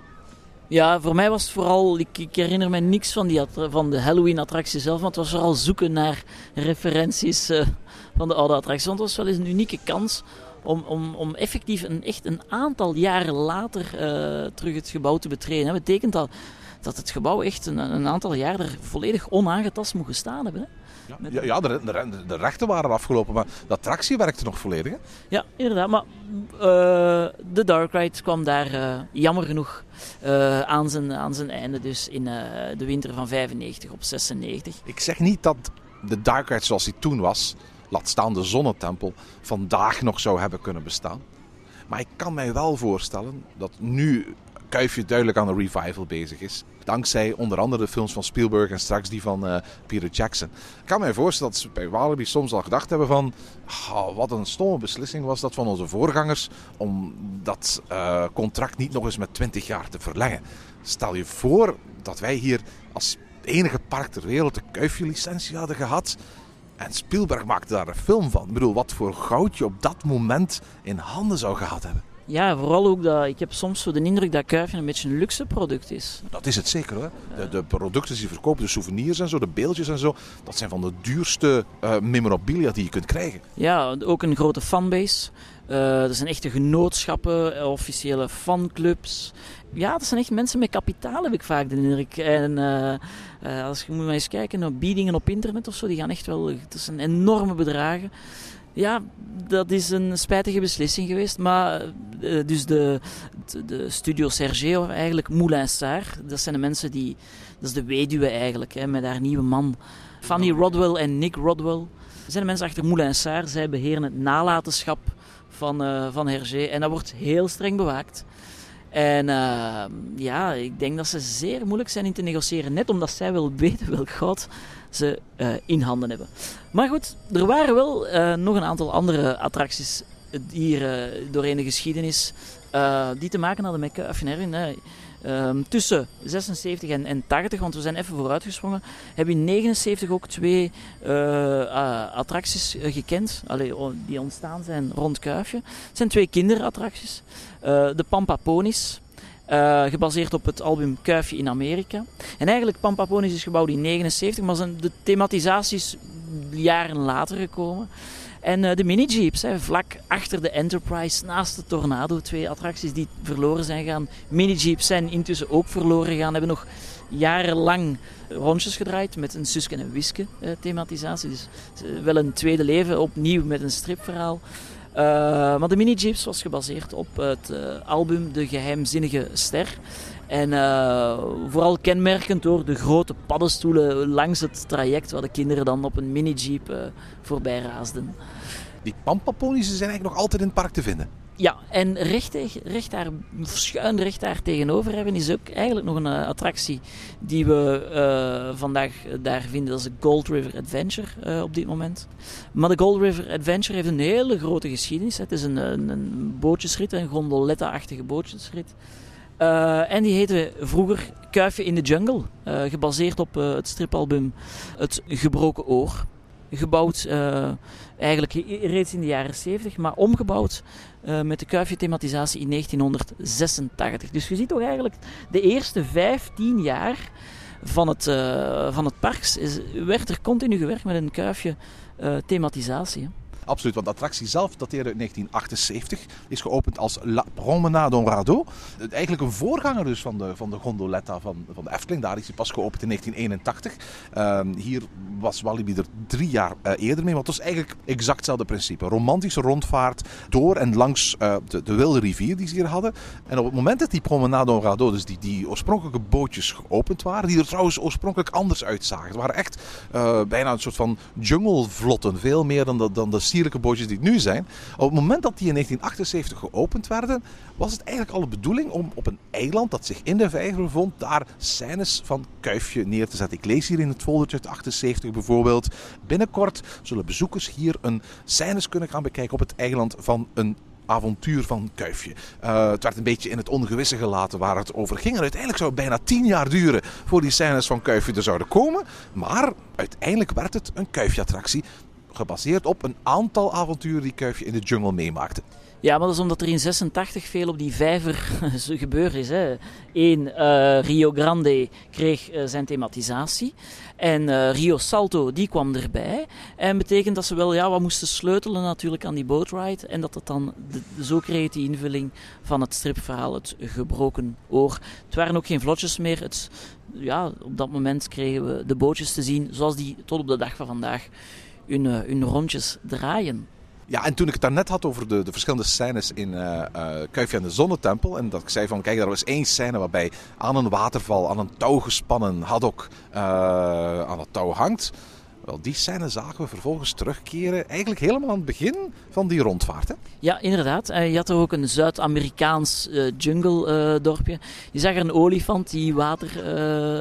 Ja, voor mij was het vooral, ik, herinner me niks van, die, van de Halloween-attractie zelf, maar het was vooral zoeken naar referenties uh, van de oude attractie. Want het was wel eens een unieke kans om, om, om effectief een, echt een aantal jaren later terug het gebouw te betreden. Dat betekent dat dat het gebouw echt een, een aantal jaar er volledig onaangetast moet gestaan hebben. Hè? Ja, ja, ja de, de, de, rechten waren afgelopen, maar de attractie werkte nog volledig. Hè? Ja, inderdaad. Maar uh, de Dark Ride kwam daar uh, jammer genoeg uh, aan, zijn, aan zijn einde. Dus in de winter van 95 op 96. Ik zeg niet dat de Dark Ride zoals die toen was, laat staan de Zonnetempel, vandaag nog zou hebben kunnen bestaan. Maar ik kan mij wel voorstellen dat nu Kuifje duidelijk aan een revival bezig is. Dankzij onder andere de films van Spielberg en straks die van uh, Peter Jackson. Ik kan mij voorstellen dat ze bij Walibi soms al gedacht hebben van... Wat een stomme beslissing was dat van onze voorgangers om dat uh, contract niet nog eens met 20 jaar te verlengen. Stel je voor dat wij hier als enige park ter wereld de Kuifje-licentie hadden gehad... En Spielberg maakte daar een film van. Ik bedoel, wat voor goud je op dat moment in handen zou gehad hebben. Ja, vooral ook dat ik heb soms zo de indruk dat Kuifje een beetje een luxe product is. Dat is het zeker hoor. De, de producten die verkopen, de souvenirs en zo, de beeldjes en zo, dat zijn van de duurste uh, memorabilia die je kunt krijgen. Ja, ook een grote fanbase. Uh, er zijn echte genootschappen, officiële fanclubs. Ja, dat zijn echt mensen met kapitaal, heb ik vaak de indruk. En uh, als je moet maar eens kijken naar biedingen op internet of zo, die gaan echt wel. Dat zijn enorme bedragen. Ja, dat is een spijtige beslissing geweest. Maar uh, dus de, de, studio Sergio, eigenlijk Moulin Saar, dat zijn de mensen die. Dat is de weduwe eigenlijk, hè, met haar nieuwe man. Fanny Rodwell en Nick Rodwell. Dat zijn de mensen achter Moulin Saar. Zij beheren het nalatenschap van, uh, van Hergé. En dat wordt heel streng bewaakt. En uh, ja, ik denk dat ze zeer moeilijk zijn in te negociëren. Net omdat zij wel weten welk goud ze uh, in handen hebben. Maar goed, er waren wel uh, nog een aantal andere attracties hier doorheen de geschiedenis die te maken hadden met Erwin. Um, tussen 76 en, en 80, want we zijn even vooruitgesprongen, hebben in 79 ook twee attracties gekend, allee, die ontstaan zijn rond Kuifje. Het zijn twee kinderattracties. De Pampaponis. Uh, gebaseerd op het album Kuifje in Amerika. En eigenlijk Pampaponis is gebouwd in 79, maar zijn de thematisatie is jaren later gekomen. En uh, de mini-jeeps, hè, vlak achter de Enterprise, naast de Tornado, twee attracties die verloren zijn gegaan. Mini-jeeps zijn intussen ook verloren gegaan, hebben nog jarenlang rondjes gedraaid met een Suske en Wiske uh, thematisatie. Dus wel een tweede leven, opnieuw met een stripverhaal. Uh, maar de mini-jeeps was gebaseerd op het uh, album De Geheimzinnige Ster. En uh, vooral kenmerkend door de grote paddenstoelen langs het traject waar de kinderen dan op een mini-jeep voorbij raasden. Die pampaponies zijn eigenlijk nog altijd in het park te vinden. Ja, en recht, recht daar, schuin recht daar tegenover hebben is ook eigenlijk nog een uh, attractie die we uh, vandaag daar vinden. Dat is de Gold River Adventure op dit moment. Maar de Gold River Adventure heeft een hele grote geschiedenis. Het is een, een, bootjesrit, een gondoletta-achtige bootjesrit. en die heette vroeger Kuifje in de Jungle, gebaseerd op het stripalbum Het Gebroken Oor gebouwd eigenlijk reeds in de jaren 70, maar omgebouwd uh, met de kuifje-thematisatie in 1986. Dus je ziet toch eigenlijk de eerste 15 jaar van het, uh, van het park werd er continu gewerkt met een kuifje-thematisatie. Absoluut, want de attractie zelf dateerde uit 1978. Is geopend als La Promenade en Radeau. Eigenlijk een voorganger dus van de, van de gondoletta van, van de Efteling. Daar is hij pas geopend in 1981. Uh, hier was Walibi er drie jaar uh, eerder mee. Want het was eigenlijk exact hetzelfde principe. Romantische rondvaart door en langs uh, de, de, wilde rivier die ze hier hadden. En op het moment dat die Promenade en Radeau, dus die, die oorspronkelijke bootjes geopend waren. Die er trouwens oorspronkelijk anders uitzagen. Het waren echt bijna een soort van junglevlotten. Veel meer dan de, dan de sierlijke bootjes die het nu zijn. Op het moment dat die in 1978 geopend werden, was het eigenlijk al de bedoeling om op een eiland dat zich in de vijver bevond, daar scènes van Kuifje neer te zetten. Ik lees hier in het foldertje uit 78 bijvoorbeeld. Binnenkort zullen bezoekers hier een scènes kunnen gaan bekijken op het eiland van een avontuur van Kuifje. Uh, het werd een beetje in het ongewisse gelaten waar het over ging. En uiteindelijk zou het bijna tien jaar duren voor die scènes van Kuifje er zouden komen. Maar uiteindelijk werd het een Kuifje-attractie gebaseerd op een aantal avonturen die Kuifje in de jungle meemaakte. Ja, maar dat is omdat er in 86 veel op die vijver gebeurd is. Hè. Eén, uh, Rio Grande kreeg uh, zijn thematisatie. En uh, Rio Salto, die kwam erbij. En betekent dat ze wel ja, wat moesten sleutelen natuurlijk aan die boatride. En dat het dan, zo kreeg die invulling van het stripverhaal, het gebroken oor. Het waren ook geen vlotjes meer. Het, ja, op dat moment kregen we de bootjes te zien zoals die tot op de dag van vandaag hun, hun rondjes draaien. Ja, en toen ik het daarnet had over de, de verschillende scènes in uh, uh, Kuifje en de Zonnetempel. En dat ik zei van, kijk, er was één scène waarbij aan een waterval, aan een touw gespannen haddock uh, aan het touw hangt. Wel, die scène zagen we vervolgens terugkeren, eigenlijk helemaal aan het begin van die rondvaart. Hè? Ja, inderdaad. je had er ook een Zuid-Amerikaans jungle dorpje. Je zag er een olifant die water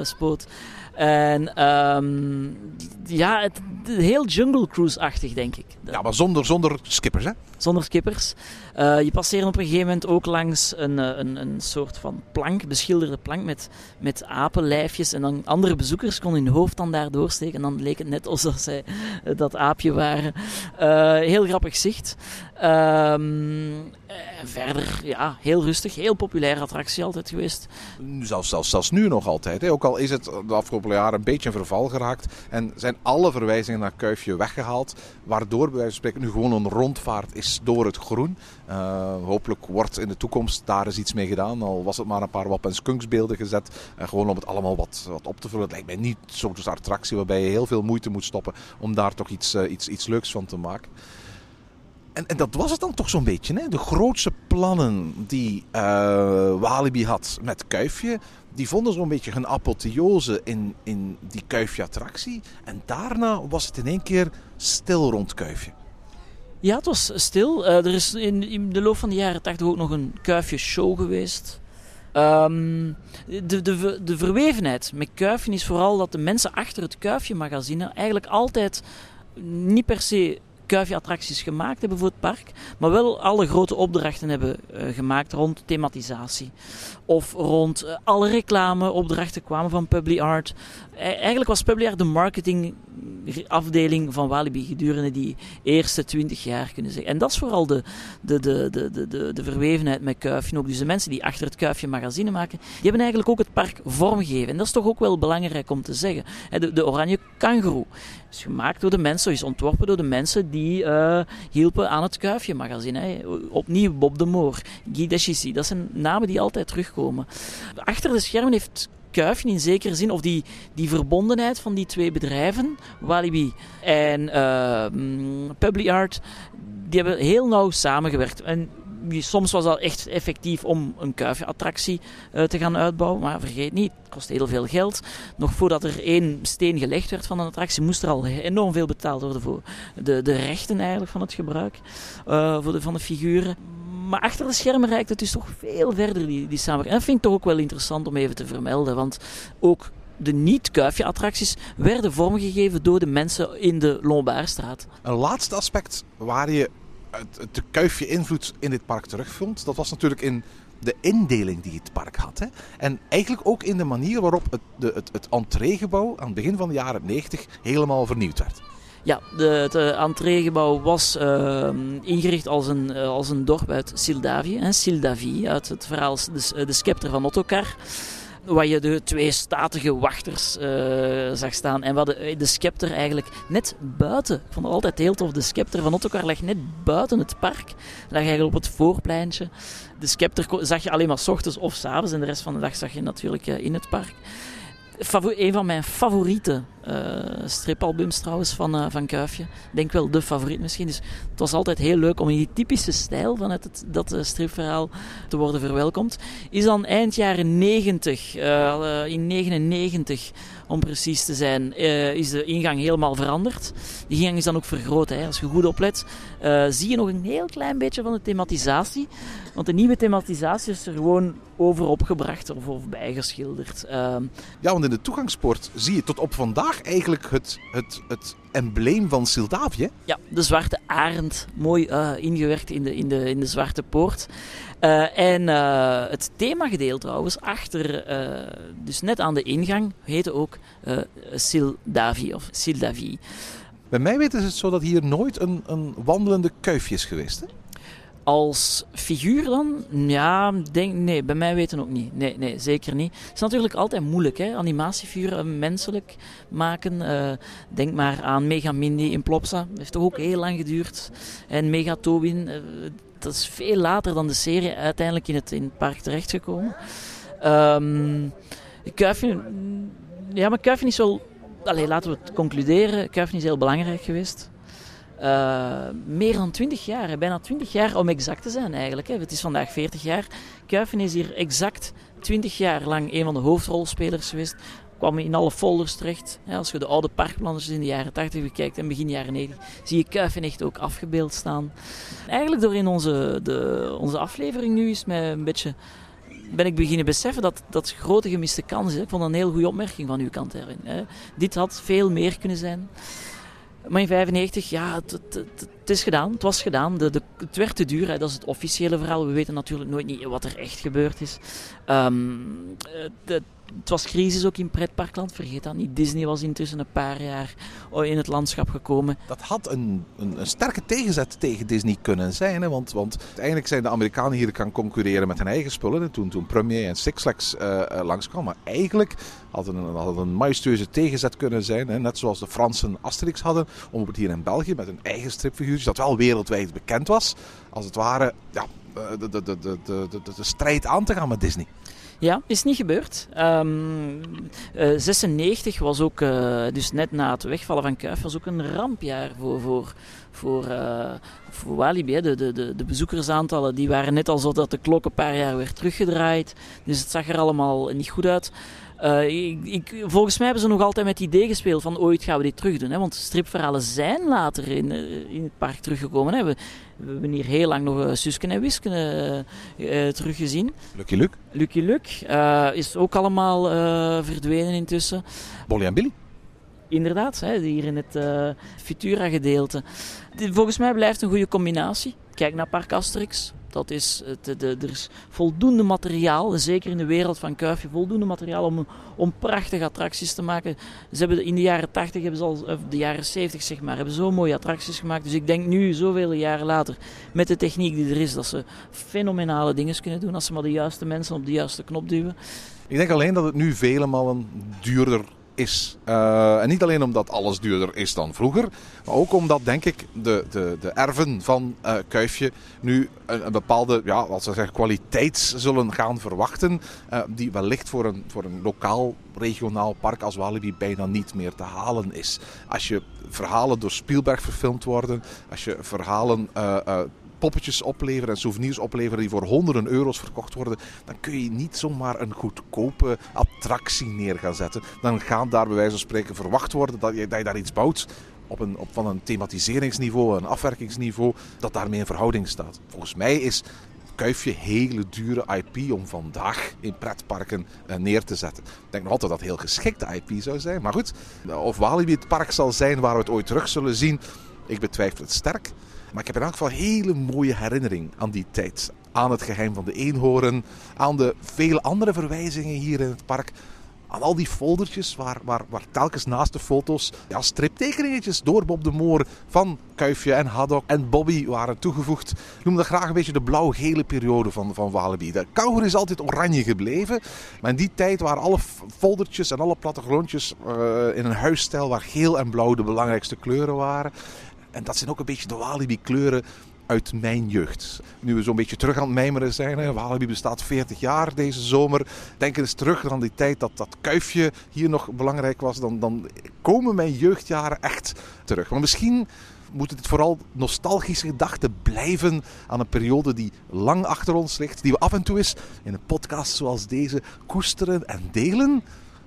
spoot. En um, ja, het, heel Jungle Cruise-achtig, denk ik. Ja, maar zonder, zonder skippers, hè? Zonder skippers. Uh, je passeert op een gegeven moment ook langs een, eh, een, een soort van plank, beschilderde plank met, met apenlijfjes. En dan andere bezoekers konden hun hoofd dan daar doorsteken. En dan leek het net alsof zij uh, dat aapje waren. heel grappig zicht. Um, verder, ja, heel rustig. Heel populaire attractie altijd geweest. Zelfs, zelfs, zelfs nu nog altijd. Hè? Ook al is het de afgelopen jaren een beetje in verval geraakt. En zijn alle verwijzingen naar Kuifje weggehaald. Waardoor bij wijze van spreken nu gewoon een rondvaart is door het groen. Uh, hopelijk wordt in de toekomst daar eens iets mee gedaan. Al was het maar een paar wap- en gezet. Uh, gewoon om het allemaal wat, wat op te vullen. Het lijkt mij niet zo'n attractie waarbij je heel veel moeite moet stoppen om daar toch iets, iets, iets leuks van te maken. En, en, dat was het dan toch zo'n beetje. Hè? De grootste plannen die Walibi had met Kuifje, die vonden zo'n beetje een apotheose in, in die Kuifje-attractie. En daarna was het in één keer stil rond Kuifje. Ja, het was stil. Uh, er is in, in, de loop van de jaren 80 ook nog een Kuifje-show geweest. Um, de, de, de verwevenheid met Kuifje is vooral dat de mensen achter het Kuifje-magazine eigenlijk altijd niet per se kuifje-attracties gemaakt hebben voor het park, maar wel alle grote opdrachten hebben uh, gemaakt rond thematisatie. Of rond uh, alle reclameopdrachten kwamen van Publi-Art. E eigenlijk was Publi-Art de marketingafdeling van Walibi gedurende die eerste twintig jaar, kunnen zeggen. En dat is vooral de, de, de, de, de, de verwevenheid met Kuifje ook. Dus de mensen die achter het Kuifje magazine maken, die hebben eigenlijk ook het park vormgegeven. En dat is toch ook wel belangrijk om te zeggen. De, de Oranje Kangaroo is gemaakt door de mensen, is ontworpen door de mensen die uh, hielpen aan het Kuifje magazine. Hè. Opnieuw Bob de Moor, Guy Deschissi, dat zijn namen die altijd terugkomen. Achter de schermen heeft Kuifje in zekere zin, of die, die verbondenheid van die twee bedrijven, Walibi en uh, Publi-Art, die hebben heel nauw samengewerkt. En soms was dat echt effectief om een kuifje-attractie uh, te gaan uitbouwen. Maar vergeet niet, het kost heel veel geld. Nog voordat er één steen gelegd werd van een attractie, moest er al enorm veel betaald worden voor de, de rechten eigenlijk van het gebruik uh, voor de, van de figuren. Maar achter de schermen reikt het dus toch veel verder, die, die samenwerking. En dat vind ik toch ook wel interessant om even te vermelden. Want ook de niet-kuifje-attracties werden vormgegeven door de mensen in de Lombardstraat. Een laatste aspect waar je het, de kuifje invloed in dit park terugvond, dat was natuurlijk in de indeling die het park had. Hè. En eigenlijk ook in de manier waarop het, de, het, het entreegebouw aan het begin van de jaren 90 helemaal vernieuwd werd. Ja, de, het uh, entreegebouw was uh, ingericht als een, uh, als een dorp uit Sildavie. Hè, Sildavie, uit het verhaal De, de Scepter van Ottokar waar je de twee statige wachters uh, zag staan. En wat de, de scepter eigenlijk net buiten. Ik vond het altijd heel tof. De scepter van Ottokar lag net buiten het park. Lag eigenlijk op het voorpleintje. De scepter zag je alleen maar s ochtends of s avonds. En de rest van de dag zag je natuurlijk uh, in het park. Een van mijn favoriete uh, stripalbums trouwens van, uh, van Kuifje. Ik denk wel de favoriet misschien. Dus het was altijd heel leuk om in die typische stijl van het, dat uh, stripverhaal te worden verwelkomd. Is dan eind jaren 90, in 99 om precies te zijn, is de ingang helemaal veranderd. Die ingang is dan ook vergroot. Hè. Als je goed oplet, zie je nog een heel klein beetje van de thematisatie. Want de nieuwe thematisatie is er gewoon over opgebracht of, of bijgeschilderd. Ehm, ja, want in de toegangspoort zie je tot op vandaag eigenlijk het, het, het embleem van Sildavie. Ja, de zwarte arend, mooi uh, ingewerkt in de, in, de, in de zwarte poort. Uh, en uh, het themagedeel trouwens, achter, dus net aan de ingang, heette ook Sildavie of Sildavie. Bij mij weten is het zo dat hier nooit een, een wandelende kuifje is geweest. Hè? Als figuur dan? Ja, denk, nee, bij mij weten ook niet. Nee, nee, zeker niet. Het is natuurlijk altijd moeilijk, hè? animatiefiguren menselijk maken. Uh, denk maar aan Megamindy in Plopsa. Dat heeft toch ook heel lang geduurd. En Megatobin, uh, dat is veel later dan de serie uiteindelijk in het, in park terechtgekomen. Um, Kuifje, ja, maar Kuifje is wel... Allee, laten we het concluderen. Kuifje is heel belangrijk geweest. Uh, meer dan 20 jaar, bijna 20 jaar om exact te zijn eigenlijk. Het is vandaag 40 jaar. Kuifen is hier exact 20 jaar lang een van de hoofdrolspelers geweest. Kwam in alle folders terecht. Als je de oude parkplanners in de jaren 80 bekijkt en begin jaren 90, zie je Kuifen echt ook afgebeeld staan. Eigenlijk door in onze, de, onze aflevering nu is mij een beetje ben ik beginnen beseffen dat dat grote gemiste kans is. Ik vond dat een heel goede opmerking van uw kant erin. Hè. Dit had veel meer kunnen zijn. Maar in 95, ja, het, is gedaan. Het was gedaan. De, het werd te duur. Hè. Dat is het officiële verhaal. We weten natuurlijk nooit niet wat er echt gebeurd is. Um, de, het was crisis ook in pretparkland, vergeet dat niet. Disney was intussen een paar jaar in het landschap gekomen. Dat had een, een, een sterke tegenzet tegen Disney kunnen zijn. Hè? Want, want uiteindelijk zijn de Amerikanen hier gaan concurreren met hun eigen spullen. Toen, toen Premier en Six Flags uh, langskwamen. Maar eigenlijk had een, had een majestueuze tegenzet kunnen zijn. Hè? Net zoals de Fransen Asterix hadden. Om het hier in België met een eigen stripfiguurtje, dat wel wereldwijd bekend was. Als het ware ja, de, de, de, de, de, de, de strijd aan te gaan met Disney. Ja, is niet gebeurd. Um, uh, 96 was ook, uh, dus net na het wegvallen van Kuif, was ook een rampjaar voor, voor, voor, uh, voor Walibi. De, de, de, bezoekersaantallen die waren net al zo dat de klok een paar jaar werd teruggedraaid. Dus het zag er allemaal niet goed uit. Uh, ik, ik, volgens mij hebben ze nog altijd met het idee gespeeld van ooit gaan we dit terug doen. Hè? Want stripverhalen zijn later in, in het park teruggekomen. Hè? We, we, hebben hier heel lang nog uh, Susken en Wisken uh, teruggezien. Lucky Luke. Lucky Luke is ook allemaal verdwenen intussen. Bolly en Billy. Inderdaad, hè, hier in het Futura-gedeelte. Volgens mij blijft een goede combinatie. Kijk naar Park Asterix. Dat is, de, er is voldoende materiaal, zeker in de wereld van Kuifje, voldoende materiaal om, om prachtige attracties te maken. Ze hebben in de jaren 80, hebben ze al, of de jaren 70 zeg maar, hebben zo mooie attracties gemaakt. Dus ik denk nu, zoveel jaren later, met de techniek die er is, dat ze fenomenale dingen kunnen doen als ze maar de juiste mensen op de juiste knop duwen. Ik denk alleen dat het nu vele malen duurder is. Uh, en niet alleen omdat alles duurder is dan vroeger, maar ook omdat, denk ik, de, de, de erven van uh, Kuifje nu een, een, bepaalde ja, wat ze zeggen, kwaliteit zullen gaan verwachten, uh, die wellicht voor een, voor een lokaal, regionaal park als Walibi bijna niet meer te halen is. Als je verhalen door Spielberg verfilmd worden, als je verhalen poppetjes opleveren en souvenirs opleveren die voor honderden euro's verkocht worden, dan kun je niet zomaar een goedkope attractie neer gaan zetten. Dan gaat daar bij wijze van spreken verwacht worden dat je, dat daar iets bouwt op een, op van een thematiseringsniveau, een afwerkingsniveau, dat daarmee in verhouding staat. Volgens mij is Kuifje hele dure IP om vandaag in pretparken uh, neer te zetten. Ik denk nog altijd dat het heel geschikte IP zou zijn. Maar goed, of Walibi het park zal zijn waar we het ooit terug zullen zien, ik betwijfel het sterk. Maar ik heb in elk geval hele mooie herinnering aan die tijd. Aan het geheim van de eenhoorn, aan de vele andere verwijzingen hier in het park. Aan al die foldertjes waar, waar, waar telkens naast de foto's ja, striptekeningetjes door Bob de Moor van Kuifje en Haddock en Bobby waren toegevoegd. Ik noem dat graag een beetje de blauw-gele periode van, van Walibi. De kangoeroe is altijd oranje gebleven. Maar in die tijd waren alle foldertjes en alle plattegrondjes uh, in een huisstijl waar geel en blauw de belangrijkste kleuren waren. En dat zijn ook een beetje de Walibi-kleuren uit mijn jeugd. Nu we zo'n beetje terug aan het mijmeren zijn. Hè. Walibi bestaat 40 jaar deze zomer. Denk eens terug aan die tijd dat dat kuifje hier nog belangrijk was. Dan, dan komen mijn jeugdjaren echt terug. Maar misschien moet het vooral nostalgische gedachten blijven aan een periode die lang achter ons ligt. Die we af en toe eens in een podcast zoals deze koesteren en delen.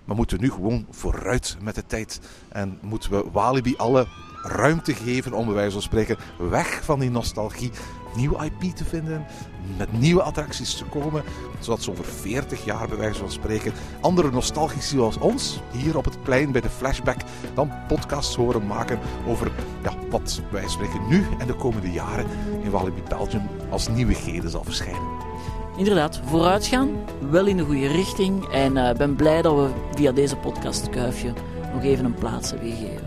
Maar moeten we nu gewoon vooruit met de tijd. En moeten we Walibi alle ruimte geven om bij wijze van spreken weg van die nostalgie nieuwe IP te vinden, met nieuwe attracties te komen, zodat ze over 40 jaar bij wijze van spreken andere nostalgici zoals ons hier op het plein bij de Flashback dan podcasts horen maken over ja, wat wij spreken nu en de komende jaren in Walibi Belgium als nieuwigheden zal verschijnen. Inderdaad, vooruitgaan, wel in de goede richting en uh, ben blij dat we via deze podcast Kuifje nog even een plaats hebben gegeven.